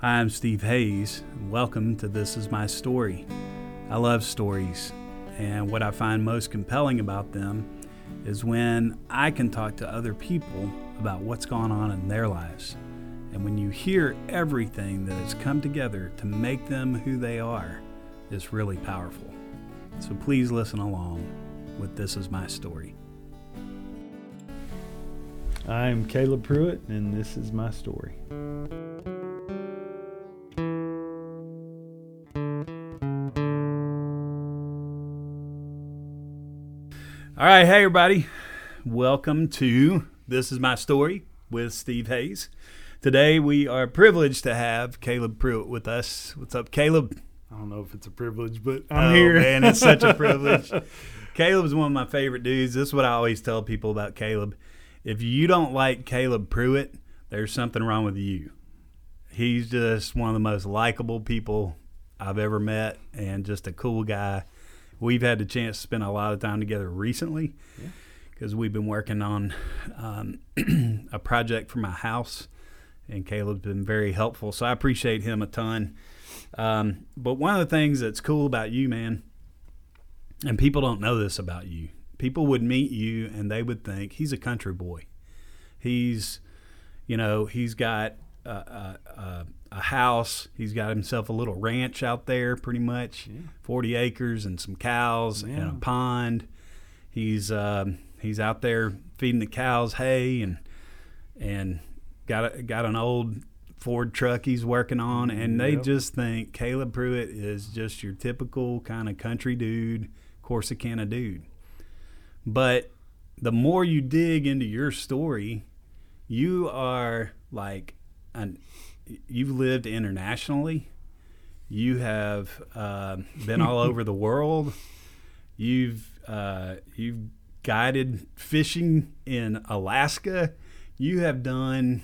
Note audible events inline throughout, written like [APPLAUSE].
Hi, I'm Steve Hayes. and Welcome to This Is My Story. I love stories, and what I find most compelling about them is when I can talk to other people about what's going on in their lives. And when you hear everything that has come together to make them who they are, it's really powerful. So please listen along with This Is My Story. I'm Caleb Pruitt, and this is my story. All right, hey everybody. Welcome to This Is My Story with Steve Hayes. Today we are privileged to have Caleb Pruitt with us. What's up, Caleb? I don't know if it's a privilege, but I'm oh, here. man, it's such a [LAUGHS] privilege. Caleb is one of my favorite dudes. This is what I always tell people about Caleb. If you don't like Caleb Pruitt, there's something wrong with you. He's just one of the most likable people I've ever met and just a cool guy. We've had the chance to spend a lot of time together recently because we've been working on um, [CLEARS THROAT] a project for my house, and Caleb's been very helpful. So I appreciate him a ton. Um, but one of the things that's cool about you, man, and people don't know this about you, people would meet you and they would think he's a country boy. He's, you know, he's got a, a, a, house. He's got himself a little ranch out there, pretty much, Yeah. forty acres and some cows and a pond. He's um, he's out there feeding the cows hay and and got a, got an old Ford truck he's working on, and they Yep. just think Caleb Pruitt is just your typical kind of country dude, Corsicana dude. But the more you dig into your story, you are like an you've lived internationally. You have uh, been all over the world. You've uh, you've guided fishing in Alaska. You have done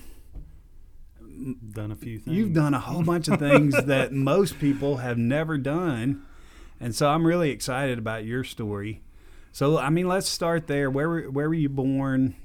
Done a few things. You've done a whole bunch of things [LAUGHS] that most people have never done. And so I'm really excited about your story. So I mean, let's start there. Where were where were you born,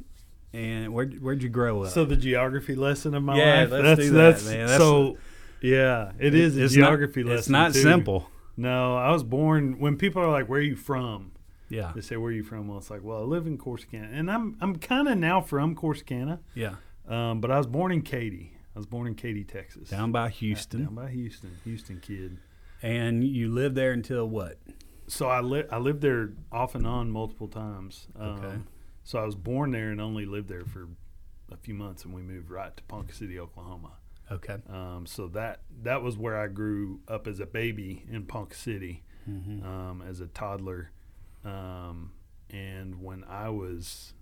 and where where'd you grow up? So the geography lesson of my Yeah, life. let's that's, do that, that's, man. That's- so. Yeah, it is a It's geography not, lesson. It's not too. simple. No, I was born when people are like, "Where are you from?" Yeah, They say, "Where are you from?" Well, it's like, "Well, I live in Corsicana, and I'm I'm kind of now from Corsicana, yeah. um, but I was born in Katy. I was born in Katy, Texas, Down by Houston, down by Houston, Houston kid. and you lived there until what? So I li- I lived there off and on multiple times. Um, Okay. So I was born there and only lived there for a few months, and we moved right to Ponca City, Oklahoma. Okay. Um, so that that was where I grew up as a baby in Ponca City, hmm um, as a toddler. Um, and when I was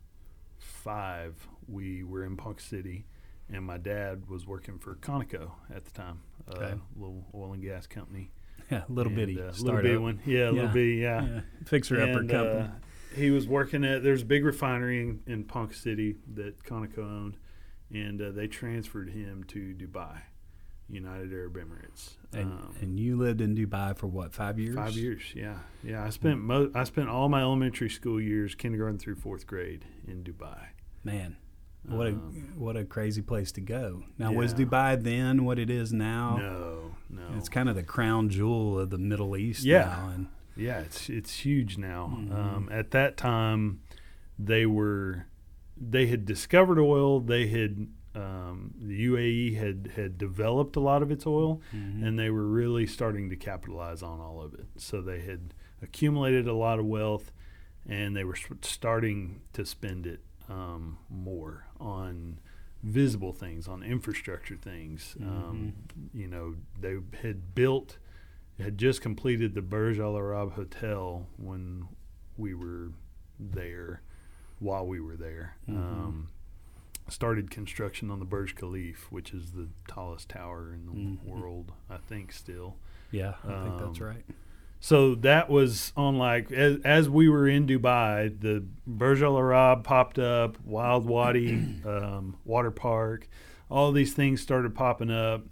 five, we were in Ponca City, and my dad was working for Conoco at the time, Okay. a little oil and gas company. Yeah, [LAUGHS] little And, bitty uh, little bitty one, yeah, a Yeah. little bitty, yeah. Yeah, fixer upper And, company. uh, he was working at there's a big refinery in, in Ponca City that Conoco owned, and uh, they transferred him to Dubai, United Arab Emirates. and, um, and you lived in Dubai for what? Five years. Five years, yeah, yeah. I spent mo- I spent all my elementary school years, kindergarten through fourth grade, in Dubai. Man, what a Um, what a crazy place to go. Now, was. Dubai then what it is now? No, no, It's kind of the crown jewel of the Middle East Yeah. now. And Yeah, it's it's huge now. Mhm. Um, at that time, they were they had discovered oil. They had um, the UAE had had developed a lot of its oil, Mhm. and they were really starting to capitalize on all of it. So they had accumulated a lot of wealth, and they were starting to spend it um, more on visible things, on infrastructure things. Um, you know, they had built, had just completed the Burj Al Arab Hotel when we were there, while we were there. Mhm. Um, started construction on the Burj Khalifa, which is the tallest tower in the Mhm. world, I think, still. yeah, I think that's um, right. So that was on like as, as we were in Dubai, the Burj Al Arab popped up, Wild Wadi [COUGHS] um, water park, all these things started popping up.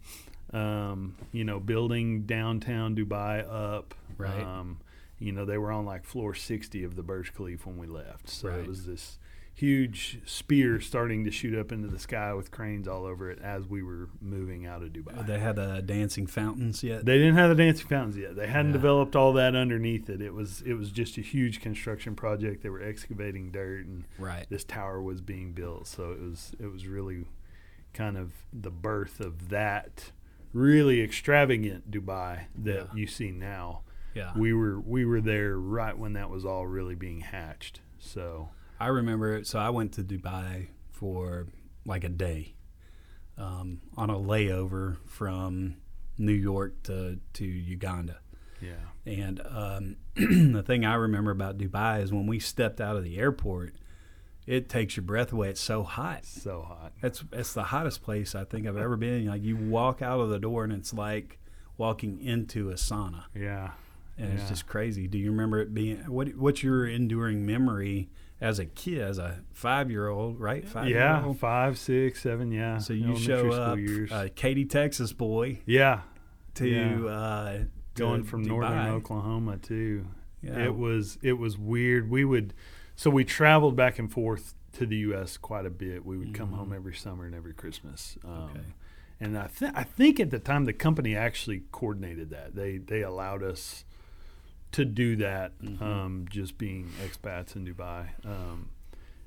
Um, you know, building downtown Dubai up. Right. Um, you know, they were on like floor 60 of the Burj Khalifa when we left. So Right. it was this huge spear starting to shoot up into the sky with cranes all over it as we were moving out of Dubai. They had the dancing fountains yet. They didn't have the dancing fountains yet. They hadn't Yeah. developed all that underneath it. It was it was just a huge construction project. They were excavating dirt and right. this tower was being built. So it was it was really kind of the birth of that really extravagant Dubai that Yeah. you see now. Yeah. We were we were there right when that was all really being hatched. So I remember. So I went to Dubai for like a day um, on a layover from New York to to Uganda. yeah. And um, [CLEARS THROAT] the thing I remember about Dubai is when we stepped out of the airport, it takes your breath away. It's so hot. So hot. That's it's the hottest place I think I've ever been. Like you walk out of the door and it's like walking into a sauna, Yeah. and it's just crazy. Do you remember it being what? What's your enduring memory as a kid, as a five year old, right? Five Yeah, five, six, seven, yeah. So you show up, uh, Katy, Texas boy, yeah, to Yeah. uh, going to from Dubai. northern Oklahoma too. Yeah. It was it was weird. We would so we traveled back and forth to the U.S. quite a bit. We would come Mhm. home every summer and every Christmas. Um, Okay. And I think I think at the time the company actually coordinated that. They they allowed us to do that. Mhm. Um, just being expats in Dubai, um,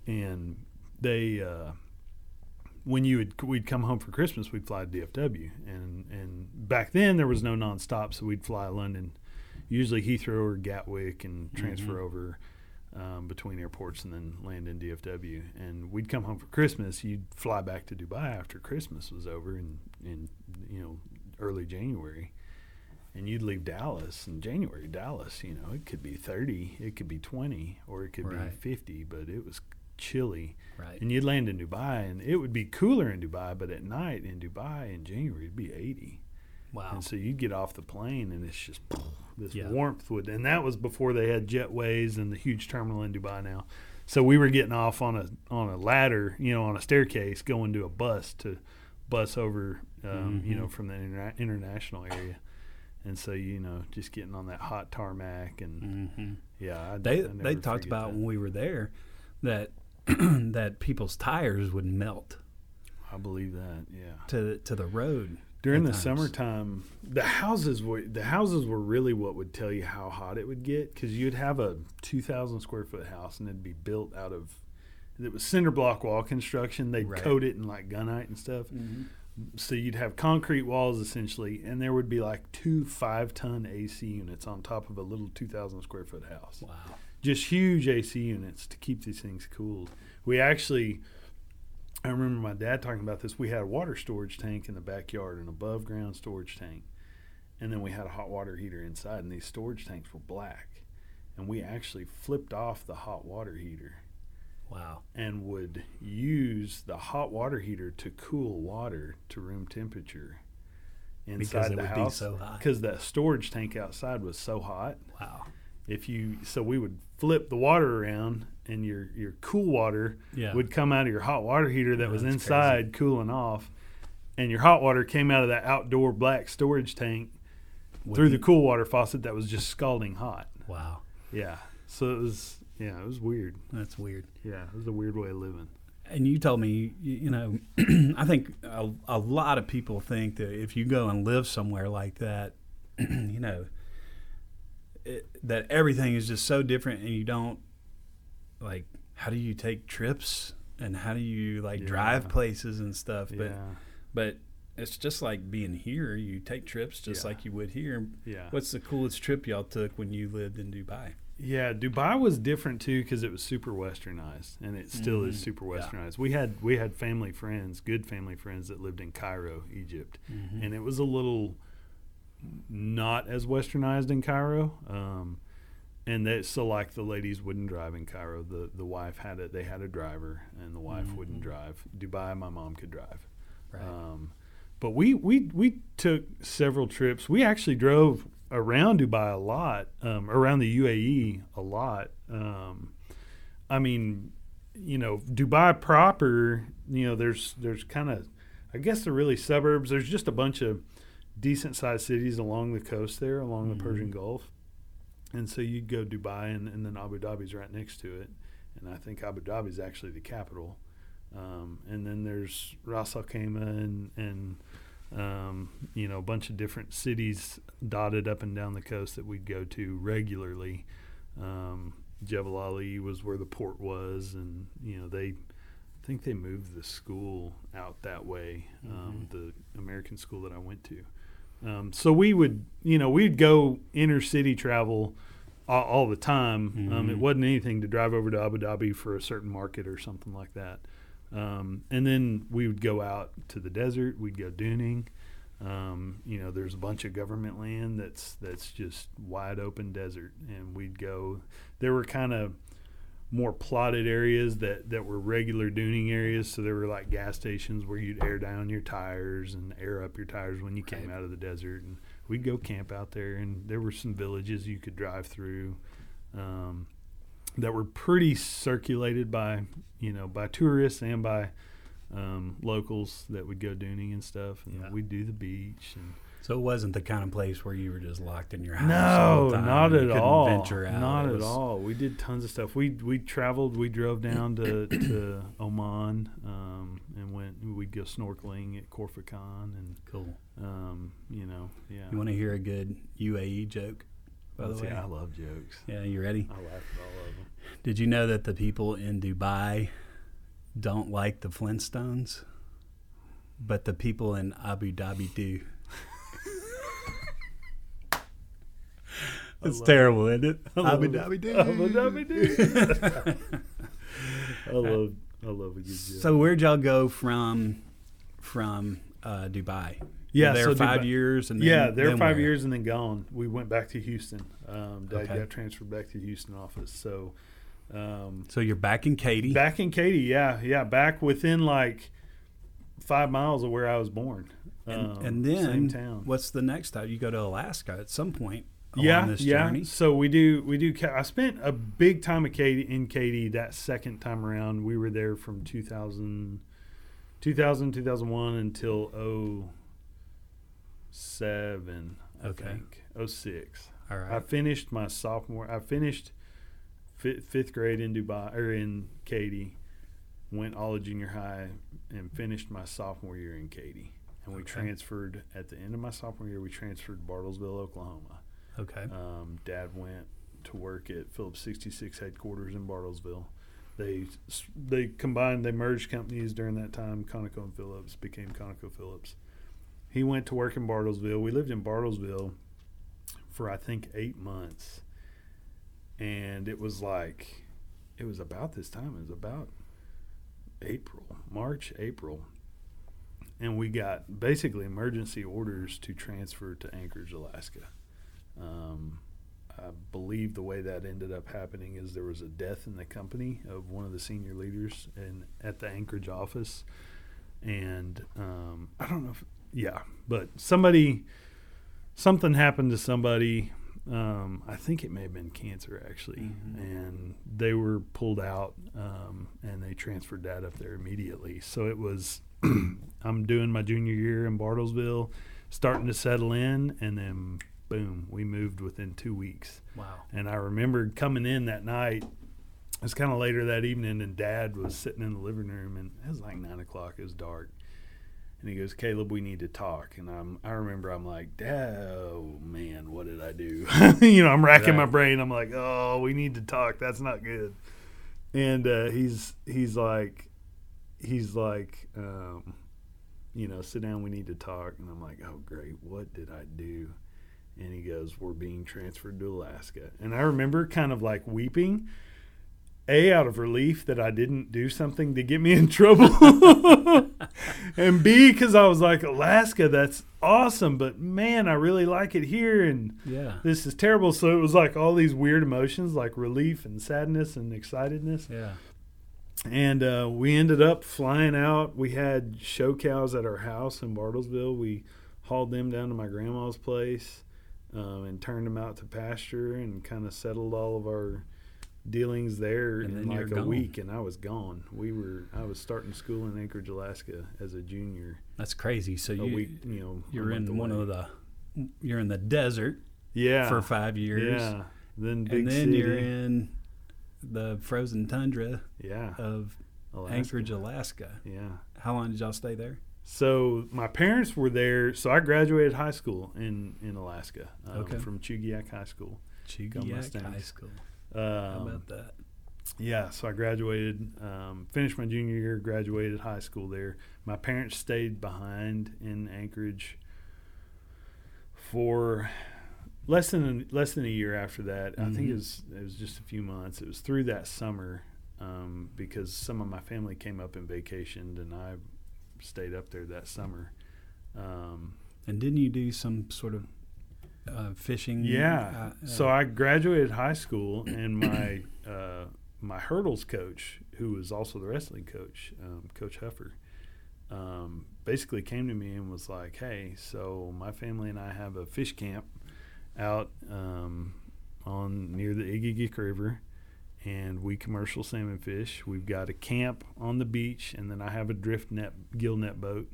and they. Uh, when you would we'd come home for Christmas, we'd fly to DFW, and and back then there was no nonstop, so we'd fly London, usually Heathrow or Gatwick, and transfer Mhm. over um, between airports, and then land in DFW. And we'd come home for Christmas. You'd fly back to Dubai after Christmas was over, in in you know early January, and you'd leave Dallas in January. Dallas, you know, it could be thirty, it could be twenty, or it could Right. be fifty, but it was chilly right. and you'd land in Dubai, and it would be cooler in Dubai, but at night in Dubai in January it'd be 80, Wow. and so you'd get off the plane, and it's just this Yeah. warmth would, and that was before they had jetways and the huge terminal in Dubai now. So we were getting off on a on a ladder, you know, on a staircase, going to a bus to bus over, um, you Mhm. know, from the interna- international area. And so you know, just getting on that hot tarmac, and hmm yeah, I, They I they talked about that. when we were there that [CLEARS THROAT] that people's tires would melt I believe that, yeah. to to the road. During the times. summertime, the houses were the houses were really what would tell you how hot it would get because you'd have a two thousand square foot house and it'd be built out of it was cinder block wall construction. They'd Right. coat it in like gunite and stuff, mm-hmm. so you'd have concrete walls essentially, and there would be like two five ton AC units on top of a little two thousand square foot house Wow. just huge AC units to keep these things cooled. We actually, I remember my dad talking about this. We had a water storage tank in the backyard, an above ground storage tank, and then we had a hot water heater inside, and these storage tanks were black. And we actually flipped off the hot water heater Wow. and would use the hot water heater to cool water to room temperature Because inside it the would house be so because that storage tank outside was so hot Wow. if you so we would flip the water around and your your cool water Yeah. would come out of your hot water heater that Oh, was inside cooling off and your hot water came out of that outdoor black storage tank through the cool water faucet that was just scalding hot Wow. yeah so it was yeah it was weird That's weird. yeah it was a weird way of living And you told me, you, you know, [CLEARS THROAT] I think a, a lot of people think that if you go and live somewhere like that, [CLEARS THROAT] you know, it, that everything is just so different, and you don't like. How do you take trips, and how do you like drive places and stuff? But yeah but it's just like being here. You take trips just Yeah. like you would here. yeah What's the coolest trip y'all took when you lived in Dubai? Yeah, Dubai was different too because it was super westernized, and it still is Mhm. super Yeah. westernized. We had we had family friends, good family friends that lived in Cairo, Egypt, Mm-hmm. and it was a little not as westernized in Cairo. Um, and that so like the ladies wouldn't drive in Cairo. The the wife had it. They had a driver, and the wife wouldn't Mhm. drive. Dubai, my mom could drive. right. Um, but we, we we took several trips. We actually drove around Dubai a lot, um, around the UAE a lot. Um, I mean, you know, Dubai proper. You know, there's there's kind of, I guess they're really suburbs. There's just a bunch of decent sized cities along the coast there, along Mhm. the Persian Gulf. And so you'd go Dubai, and, and then Abu Dhabi's right next to it. and I think Abu Dhabi is actually the capital. Um, and then there's Ras Al Khaimah and and um, you know a bunch of different cities dotted up and down the coast that we'd go to regularly. Um, Jebel Ali was where the port was, and you know they I think they moved the school out that way, um, the American school that I went to. Um, so we would, you know, we'd go inner city travel all, all the time. Um, it Mhm. wasn't anything to drive over to Abu Dhabi for a certain market or something like that. Um, and then we would go out to the desert. We'd go duning. Um, you know, there's a bunch of government land that's that's just wide open desert, and we'd go. There were kind of more plotted areas that, that were regular duning areas. So there were like gas stations where you'd air down your tires and air up your tires when you came Right. out of the desert. And we'd go camp out there, and there were some villages you could drive through um, that were pretty circulated by you know by tourists and by um, locals that would go duning and stuff. And Yeah. we'd do the beach and So it wasn't the kind of place where you were just locked in your house. no, all the time not at all. Venture out. Not It at all. We did tons of stuff. We we traveled. We drove down to, [CLEARS THROAT] to Oman um, and went. We'd go snorkeling at Khor Fakkan and Cool. um, you know yeah. You want to hear a good UAE joke? By the Let's way, see, I love jokes. yeah, you ready? I laugh at all of them. Did you know that the people in Dubai don't like the Flintstones, but the people in Abu Dhabi do? It's terrible, isn't it? I love Abu it. Dhabi do. Abu Dhabi do. I love I love a good joke. So where'd y'all go from from uh, Dubai? yeah, there so five Dubai- years and then, yeah, they're then five where? years and then gone. We went back to Houston. Um, Dad Okay. got transferred back to Houston office. So um, So you're back in Katy. back in Katy, yeah, yeah, back within like five miles of where I was born. and, Um, and then same town. what's the next stop? You go to Alaska at some point along yeah, this yeah. journey. So we do we do. I spent a big time of Katy in Katy that second time around. We were there from 2000, 2000 2001 until 07, I Okay. think 06. All I finished my sophomore. I finished fi- fifth grade in Dubai or in Katy. Went all of junior high and finished my sophomore year in Katy. And we Okay. transferred at the end of my sophomore year. We transferred to Bartlesville, Oklahoma. Okay. Um, Dad went to work at Phillips 66 headquarters in Bartlesville. They they combined, they merged companies during that time. Conoco and Phillips became Conoco Phillips. He went to work in Bartlesville. We lived in Bartlesville for I think eight months, and it was like it was about this time. It was about April, March, April, and we got basically emergency orders to transfer to Anchorage, Alaska. Um, I believe the way that ended up happening is there was a death in the company of one of the senior leaders in at the Anchorage office, and um, I don't know if yeah, but somebody something happened to somebody. Um, I think it may have been cancer actually, Mhm. and they were pulled out, um, and they transferred that up there immediately. So it was [CLEARS THROAT] I'm doing my junior year in Bartlesville, starting to settle in, and then boom, we moved within two weeks. Wow. And I remember coming in that night. It was kind of later that evening, and Dad was sitting in the living room, and it was like nine o'clock. It was dark, and he goes, "Caleb, we need to talk." And I'm, I remember, I'm like, "Dad, oh man, what did I do?" [LAUGHS] you know, I'm racking my brain. I'm like, "Oh, we need to talk. That's not good." And uh, he's he's like, he's like, um, you know, sit down. We need to talk. And I'm like, "Oh, great. What did I do?" And he goes, "We're being transferred to Alaska." And I remember kind of like weeping, a out of relief that I didn't do something to get me in [LAUGHS] trouble, and b because I was like, "Alaska, that's awesome, but man, I really like it here, and Yeah. this is terrible." So it was like all these weird emotions, like relief and sadness and excitedness Yeah. and uh, we ended up flying out. We had show cows at our house in Bartlesville. We hauled them down to my grandma's place um, and turned them out to pasture and kind of settled all of our dealings there And in like a gone. week. And I was gone. We were I was starting school in Anchorage, Alaska, as a junior. That's crazy. So you week, you know, you're in one away. of the you're in the desert yeah for five years. yeah. Then big and then city. you're in the frozen tundra Yeah. of Alaska. Anchorage, Alaska. Yeah. How long did y'all stay there? So my parents were there. So I graduated high school in in Alaska um, Okay. from Chugiak High School. Chugiak. High School. How Um, about that? Yeah, so I graduated, um, finished my junior year, graduated high school there. My parents stayed behind in Anchorage for less than less than a year after that. I think it was it was just a few months. It was through that summer um, because some of my family came up and vacationed, and I stayed up there that summer. Um, And didn't you do some sort of uh, fishing? Yeah. uh, so uh, I graduated high school, and my [COUGHS] uh, my hurdles coach, who was also the wrestling coach, um, Coach Huffer, um, basically came to me and was like, "Hey, so my family and I have a fish camp out um, on near the Egegik River." And we commercial salmon fish. We've got a camp on the beach, and then I have a drift net, gill net boat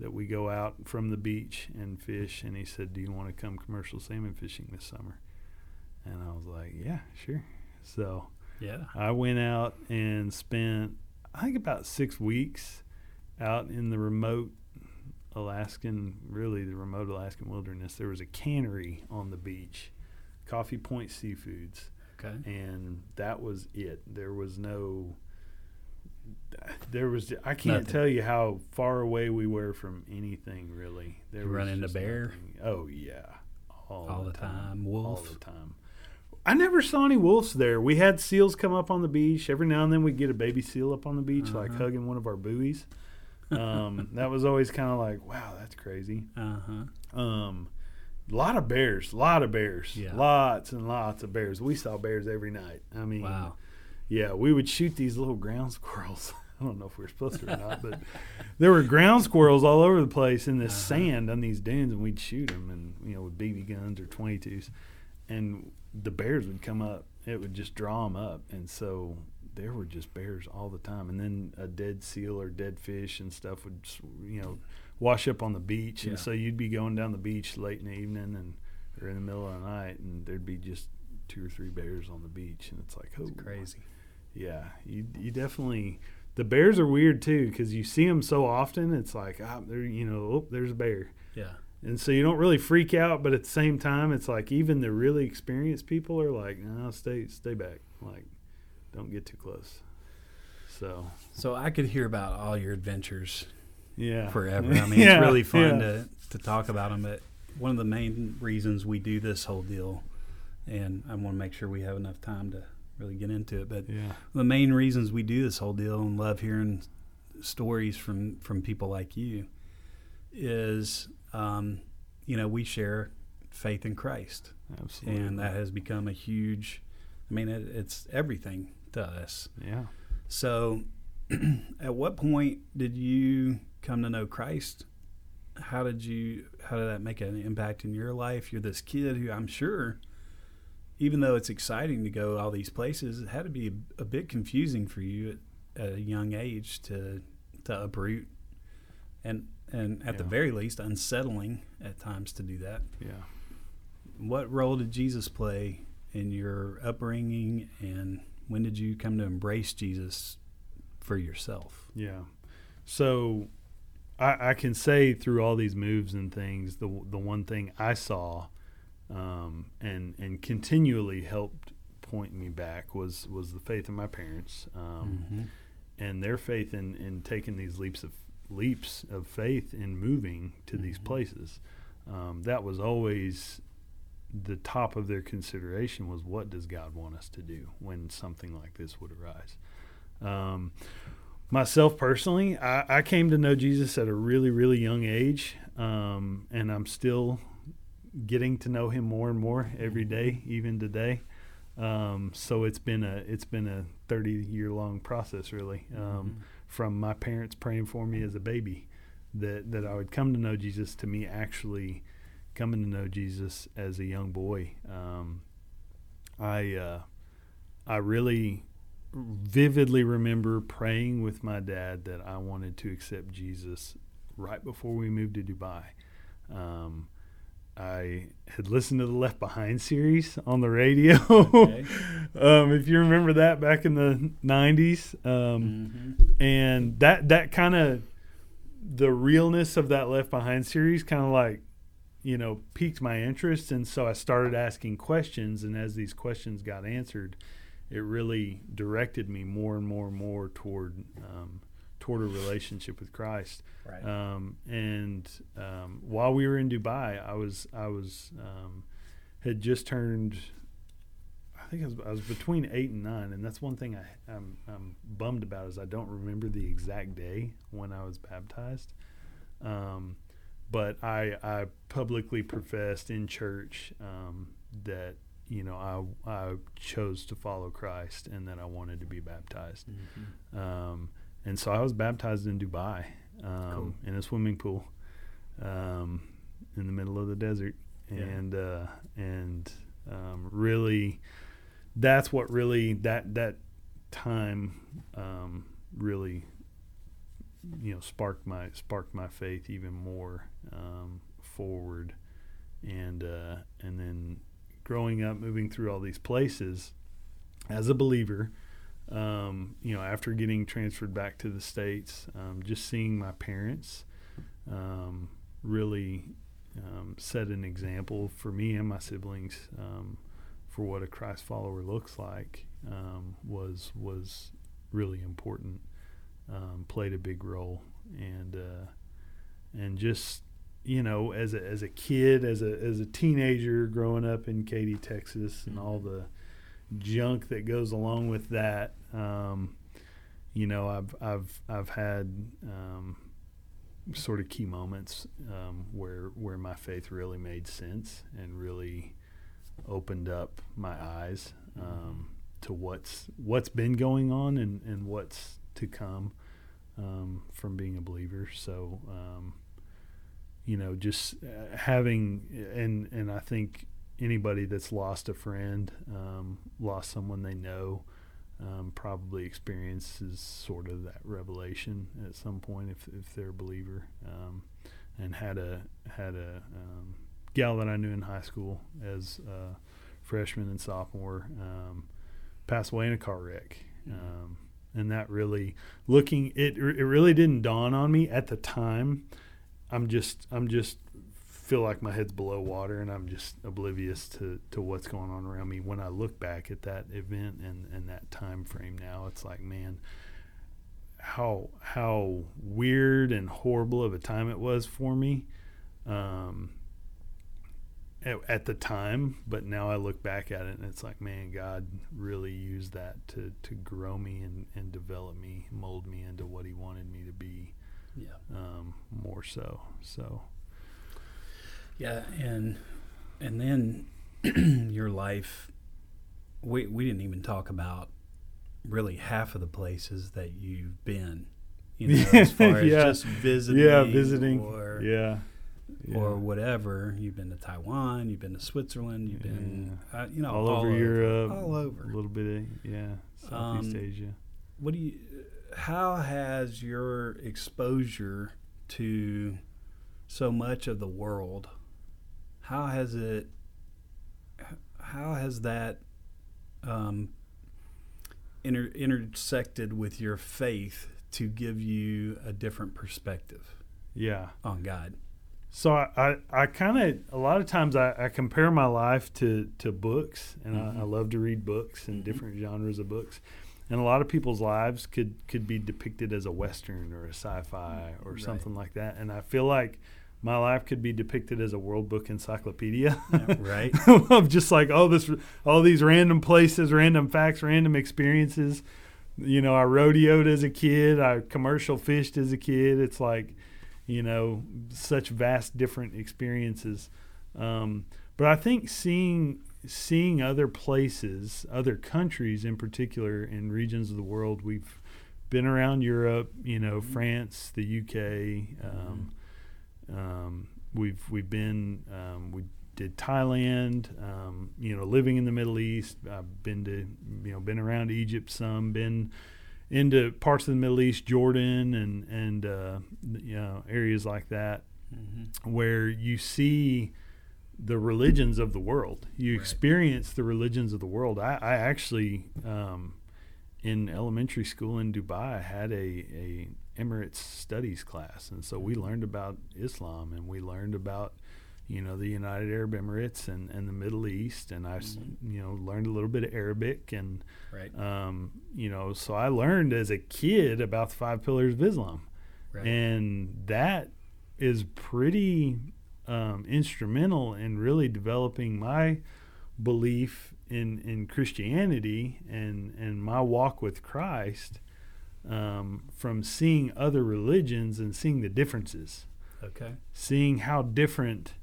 that we go out from the beach and fish. And he said, "Do you want to come commercial salmon fishing this summer?" And I was like, "Yeah, sure." So yeah. I went out and spent, I think, about six weeks out in the remote Alaskan, really the remote Alaskan wilderness. There was a cannery on the beach, Coffee Point Seafoods Okay. and that was it. There was no. There was. I can't Nothing. tell you how far away we were from anything really. There You was run into bear? nothing. Oh yeah, all, All the time. Wolf? All the time. I never saw any wolves there. We had seals come up on the beach. Every now and then we'd get a baby seal up on the beach, like Uh-huh. hugging one of our buoys. Um, that was always kind of like, wow, that's crazy. Uh huh. Um, a lot of bears, a lot of bears, Yeah. lots and lots of bears. We saw bears every night. I mean, Wow. yeah, we would shoot these little ground [LAUGHS] squirrels. I don't know if we were supposed to or not, but there were ground squirrels all over the place in this Uh-huh. sand on these dunes, and we'd shoot them, and you know, with BB guns or 22s, and the bears would come up. It would just draw them up, and so there were just bears all the time. And then a dead seal or dead fish and stuff would, you know, wash up on the beach, Yeah. and so you'd be going down the beach late in the evening and or in the middle of the night, and there'd be just two or three bears on the beach, and it's like, oh, It's crazy. yeah, you you definitely. The bears are weird too because you see them so often. It's like, ah, there, you know, oh, there's a bear, Yeah. and so you don't really freak out. But at the same time, it's like even the really experienced people are like, no, stay stay back, like, don't get too close. So So I could hear about all your adventures yeah, forever. I [LAUGHS] mean, Yeah, it's really fun yeah. to, to talk about them. But one of the main reasons we do this whole deal, and I want to make sure we have enough time to really get into it. But Yeah, the main reasons we do this whole deal and love hearing stories from from people like you is, um, you know, we share faith in Christ, absolutely. and that has become a huge. I mean, it, it's everything to us. yeah. So, [CLEARS THROAT] at what point did you come to know Christ? How did you? How did that make an impact in your life? You're this kid who I'm sure, even though it's exciting to go all these places, it had to be a, a bit confusing for you at, at a young age to to uproot, and and at the very least, unsettling at times to do that. Yeah. What role did Jesus play in your upbringing, and when did you come to embrace Jesus for yourself? Yeah. So I, I can say through all these moves and things, the the one thing I saw um, and and continually helped point me back was was the faith of my parents um, Mhm. and their faith in, in taking these leaps of leaps of faith in moving to these Mhm. places. Um, that was always the top of their consideration was what does God want us to do when something like this would arise. Um, myself personally, I, I came to know Jesus at a really, really young age, um, and I'm still getting to know Him more and more every day, even today. Um, so it's been a it's been a 30 year long process, really, um, from my parents praying for me as a baby that that I would come to know Jesus to me actually coming to know Jesus as a young boy. Um, I uh, I really vividly remember praying with my dad that I wanted to accept Jesus right before we moved to Dubai. Um, I had listened to the Left Behind series on the radio. Okay. [LAUGHS] um, if you remember that back in the '90s, um, Mhm. and that that kind of the realness of that Left Behind series kind of like you know piqued my interest, and so I started asking questions, and as these questions got answered, it really directed me more and more and more toward um, toward a relationship with Christ. Right. Um, and um, while we were in Dubai, I was I was um, had just turned. I think I was, I was between eight and nine, and that's one thing I, I'm, I'm bummed about is I don't remember the exact day when I was baptized. Um, but I I publicly professed in church um, that you know I I chose to follow Christ and that I wanted to be baptized. Mhm. Um, and so I was baptized in Dubai um, Cool. in a swimming pool um, in the middle of the desert, Yeah. and uh, and um, really, that's what really that that time um, really you know sparked my sparked my faith even more um, forward, and uh, and then growing up, moving through all these places as a believer um, you know, after getting transferred back to the states, um, just seeing my parents um, really um, set an example for me and my siblings um, for what a Christ follower looks like um, was was really important. Played a big role, and uh, and just you know, as a as a kid, as a as a teenager, growing up in Katy, Texas, and all the junk that goes along with that. Um, you know, I've I've I've had um, sort of key moments um, where where my faith really made sense and really opened up my eyes um, to what's what's been going on and, and what's to come um, from being a believer. So, um, you know, just uh, having and and I think anybody that's lost a friend, um, lost someone they know, um, probably experiences sort of that revelation at some point if, if they're a believer. Um, and had a had a um, gal that I knew in high school as a freshman and sophomore um, pass away in a car wreck. Um, and that really looking it it really didn't dawn on me at the time. I'm just I'm just feel like my head's below water and I'm just oblivious to, to what's going on around me. When I look back at that event and, and that time frame now, it's like, man, how how weird and horrible of a time it was for me um, at, at the time. But now I look back at it and it's like, man, God really used that to, to grow me and, and develop me, mold me into what He wanted me to be Yeah. um, more so. So. Yeah, and and then [CLEARS THROAT] your life. We we didn't even talk about really half of the places that you've been. You know, as [LAUGHS] far as Yeah. just visiting. yeah, visiting. Or, yeah. yeah. or whatever. You've been to Taiwan. You've been to Switzerland. You've been, uh, you know, all, over Europe, all over. a little bit of yeah, Southeast Um, Asia. What do you? How has your exposure to so much of the world? How has it? How has that um, inter- intersected with your faith to give you a different perspective Yeah. on God? So I, I, I kind of a lot of times I, I compare my life to, to books, and Mhm. I, I love to read books and Mhm. different genres of books. And a lot of people's lives could could be depicted as a western or a sci-fi or Right. something like that. And I feel like my life could be depicted as a World Book encyclopedia. Yeah, [LAUGHS] right. of just like all this all these random places random facts random experiences you know i rodeoed as a kid i commercial fished as a kid it's like you know such vast different experiences um, but i think seeing seeing other places other countries in particular in regions of the world we've been around europe you know france the uk um, um, we've we've been um, we did Thailand. Um, you know, living in the Middle East. I've been to you know been around Egypt some. Been into parts of the Middle East, Jordan, and and uh, you know areas like that hmm where you see the religions of the world. You Right. experience the religions of the world. I, I actually, um, in elementary school in Dubai, had a, a Emirates studies class, and so we learned about Islam and we learned about, you know, the United Arab Emirates and, and the Middle East, and I, s you know, learned a little bit of Arabic and, Right. um, you know, so I learned as a kid about the five pillars of Islam Right. and that is pretty um, instrumental in really developing my belief in in Christianity and and my walk with Christ um, from seeing other religions and seeing the differences, okay. seeing how different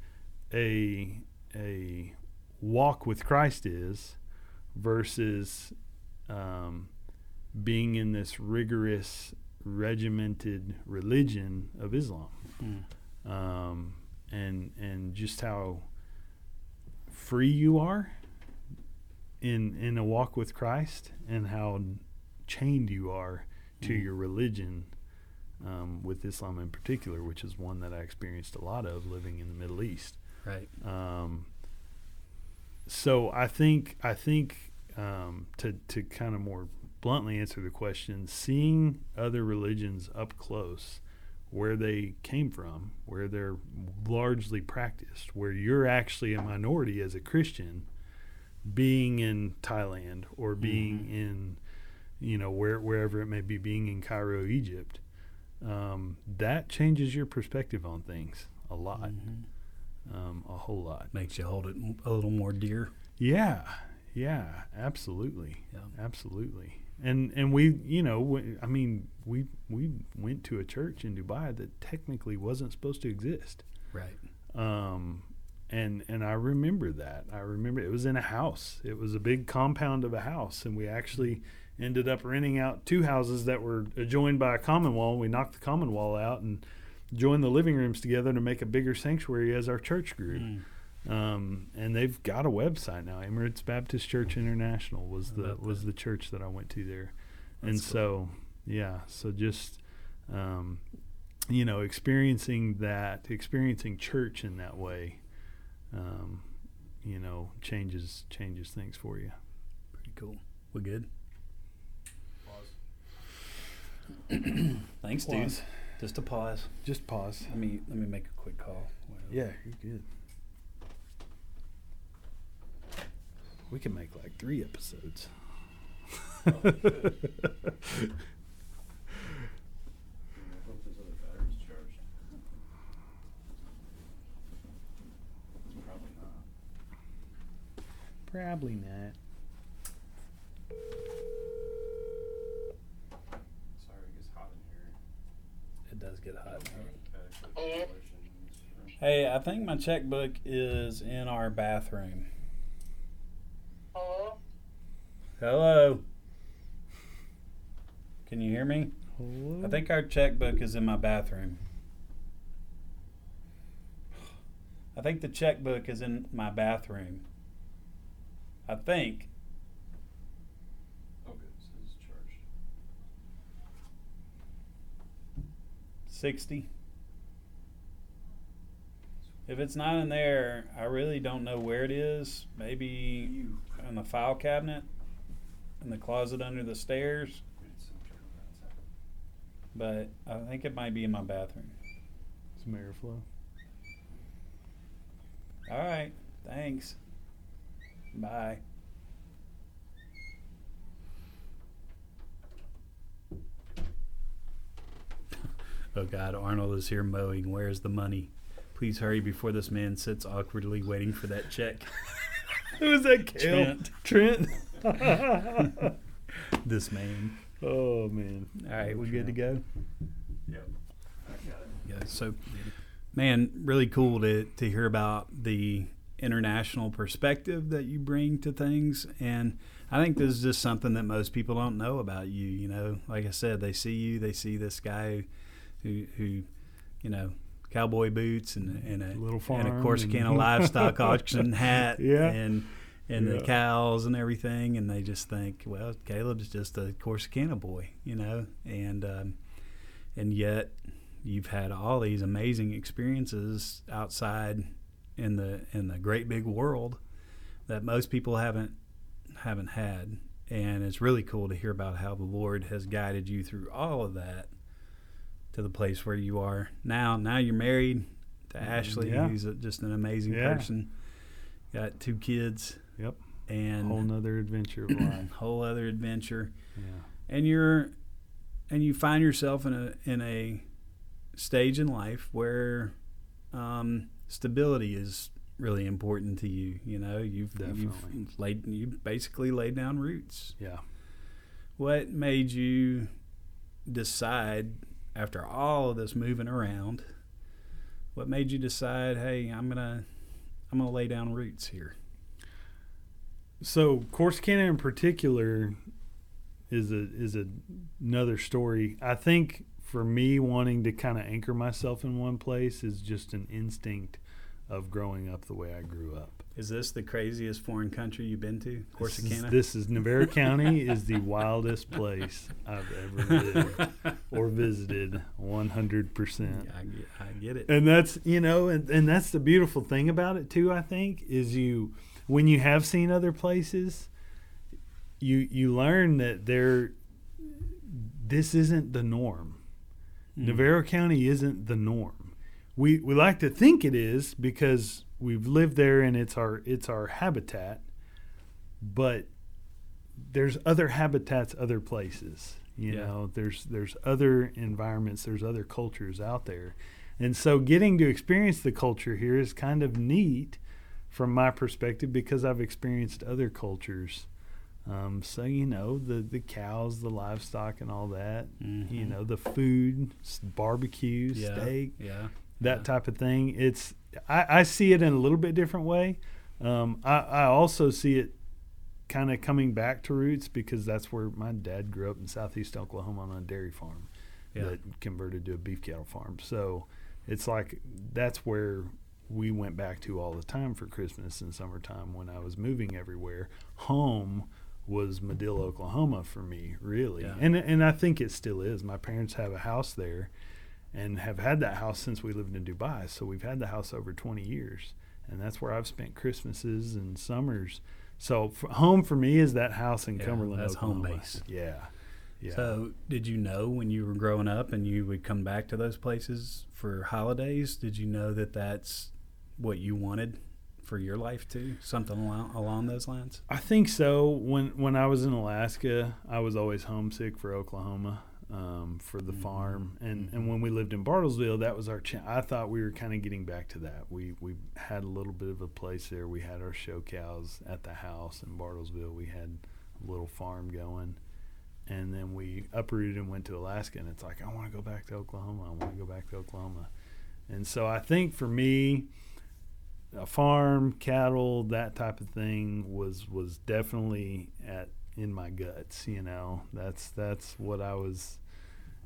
a a walk with Christ is versus um, being in this rigorous regimented religion of Islam, Mm. um, and and just how free you are in in a walk with Christ, and how chained you are to Mm. your religion. Um, with Islam in particular, which is one that I experienced a lot of living in the Middle East. Right. Um, so I think I think um, to to kind of more bluntly answer the question, seeing other religions up close, where they came from, where they're largely practiced, where you're actually a minority as a Christian, being in Thailand or being Mhm. in, you know, where wherever it may be, being in Cairo, Egypt, um, that changes your perspective on things a lot, Mhm. um, a whole lot. Makes you hold it a little more dear. Yeah, yeah, absolutely, Yeah. absolutely. And and we, you know, we, I mean, we we went to a church in Dubai that technically wasn't supposed to exist. Right. Um, and and I remember that. I remember it was in a house. It was a big compound of a house, and we actually ended up renting out two houses that were adjoined by a common wall. We knocked the common wall out and joined the living rooms together to make a bigger sanctuary as our church grew. Mm. Um, and they've got a website now. Emirates Baptist Church International was the about was that? the church that I went to there, and That's cool. so yeah, so just um, you know, experiencing that, experiencing church in that way, um, you know, changes changes things for you. Pretty cool. We're good? Thanks, Pause. dude. Just a pause. Just pause. Let me let me make a quick call. Yeah, you're good. We can make like three episodes. Probably not. Sorry, it gets hot in here. It does get hot. in here. Hey, I think my checkbook is in our bathroom. Hello? Hello. Can you hear me? Hello? I think our checkbook is in my bathroom. I think the checkbook is in my bathroom. I think. Oh, okay, so it's charged. 60. If it's not in there, I really don't know where it is. Maybe in the file cabinet, in the closet under the stairs, but I think it might be in my bathroom. Some airflow. All right. Thanks. Bye. [LAUGHS] Oh God, Arnold is here mowing. Where's the money? Please hurry before this man sits awkwardly waiting for that check. [LAUGHS] Who is that? Kale? Trent. Trent. [LAUGHS] This man. oh man. All right, we're good to go? Yep. Yeah. So, man, really cool to to hear about the international perspective that you bring to things, and I think this is just something that most people don't know about you. You know, like I said, they see you, they see this guy who who, you know. Cowboy boots and, and a Little farm and a Corsicana livestock [LAUGHS] auction hat Yeah. and and Yeah. the cows and everything and they just think well Caleb's just a Corsicana boy you know and um, and yet you've had all these amazing experiences outside in the in the great big world that most people haven't haven't had. And it's really cool to hear about how the Lord has guided you through all of that to the place where you are now. Now you're married to Ashley, Yeah. who's a, just an amazing Yeah. person. Got two kids Yep. and Whole nother adventure of life. [CLEARS THROAT] whole other adventure. Yeah. And you're and you find yourself in a in a stage in life where um, stability is really important to you. You know, you've Definitely. you've laid you basically laid down roots. Yeah. What made you decide after all of this moving around? What made you decide, hey, I'm gonna I'm gonna lay down roots here? So Corsicana in particular is a is a, another story. I think for me wanting to kind of anchor myself in one place is just an instinct of growing up the way I grew up. Is this the craziest foreign country you've been to, This is, Corsicana? this is Navarro County is the wildest place I've ever lived or visited 100%. I get, I get it. and that's you know and, and that's the beautiful thing about it too i think is you when you have seen other places you you learn that there this isn't the norm Mm. navarro county isn't the norm we we like to think it is because we've lived there and it's our it's our habitat but there's other habitats other places you Yeah. know there's there's other environments there's other cultures out there and so getting to experience the culture here is kind of neat from my perspective because I've experienced other cultures. Um, so you know the the cows, the livestock, and all that. You Mhm. know the food, barbecue, yeah, steak, Yeah. that Yeah. type of thing. It's I, I see it in a little bit different way. Um, I, I also see it kind of coming back to roots because that's where my dad grew up in southeast Oklahoma on a dairy farm Yeah. that converted to a beef cattle farm. So it's like that's where we went back to all the time for Christmas and summertime when I was moving everywhere. Home was Madill, Oklahoma for me, really. Yeah. And and I think it still is. My parents have a house there and have had that house since we lived in Dubai. So we've had the house over 20 years. And that's where I've spent Christmases and summers. So f home for me is that house in Yeah, Cumberland, that's home base. Yeah. Yeah. So, did you know when you were growing up and you would come back to those places for holidays? Did you know that that's what you wanted for your life too? Something along, along those lines? I think so. When when I was in Alaska, I was always homesick for Oklahoma, um, for the Mhm. farm, and and when we lived in Bartlesville, that was our. Ch- I thought we were kind of getting back to that. We we had a little bit of a place there. We had our show cows at the house in Bartlesville. We had a little farm going, and then we uprooted and went to Alaska. And it's like I want to go back to Oklahoma. I want to go back to Oklahoma, and so I think for me a farm, cattle, that type of thing was was definitely at in my guts. You know, that's that's what I was,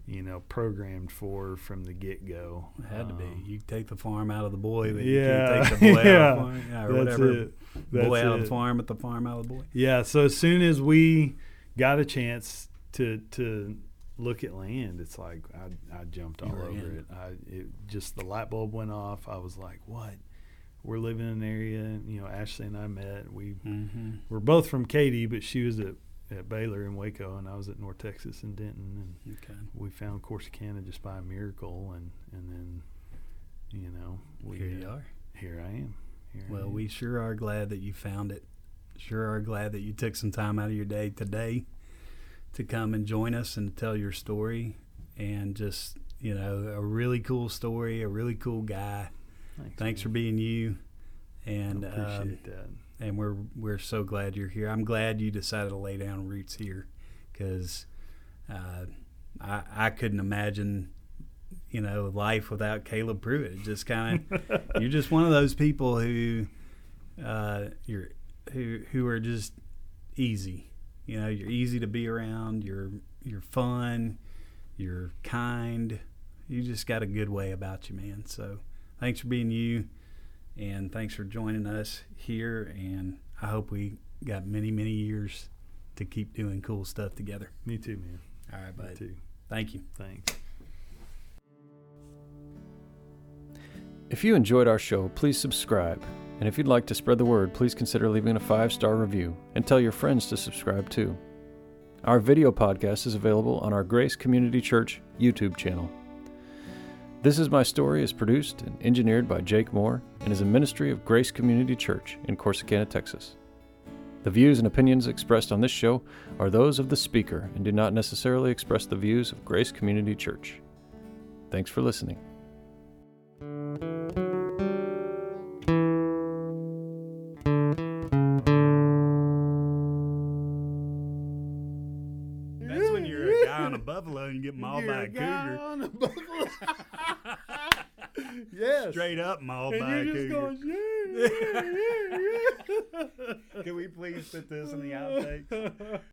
you know, programmed for from the get go. It had to be. Um, You take the farm out of the boy, but yeah, you can't take the boy out yeah, of the farm, yeah, or whatever. it. That's [LAUGHS] boy out of the farm, but the farm out of the boy. Yeah. So as soon as we got a chance to to look at land, it's like I I jumped all over in. it. I it just the light bulb went off. I was like, what? We're living in an area. You know, Ashley and I met. We Mm-hmm. we're both from Katy, but she was at, at Baylor in Waco, and I was at North Texas in Denton, and Okay. we found Corsicana just by a miracle, and and then, you know, we Here you uh, are. Here I am. Here I Well, am. we sure are glad that you found it. Sure are glad that you took some time out of your day today to come and join us and tell your story and just, you know, a really cool story, a really cool guy. Thanks, Thanks for being you. And I um, appreciate that. and we're we're so glad you're here. I'm glad you decided to lay down roots here because uh, I I couldn't imagine you know life without Caleb Pruitt. Just kind of [LAUGHS] you're just one of those people who uh, you're who who are just easy. You know, you're easy to be around. You're you're fun. You're kind. You just got a good way about you, man. So thanks for being you, and thanks for joining us here. And I hope we got many many years to keep doing cool stuff together. Me too, man. All right, Me bud. too. Thank you. Thanks. If you enjoyed our show, please subscribe. And if you'd like to spread the word, please consider leaving a five star review and tell your friends to subscribe too. Our video podcast is available on our Grace Community Church YouTube channel. This is My Story is produced and engineered by Jake Moore and is a ministry of Grace Community Church in Corsicana, Texas. The views and opinions expressed on this show are those of the speaker and do not necessarily express the views of Grace Community Church. Thanks for listening. Put this in the outtakes? [LAUGHS]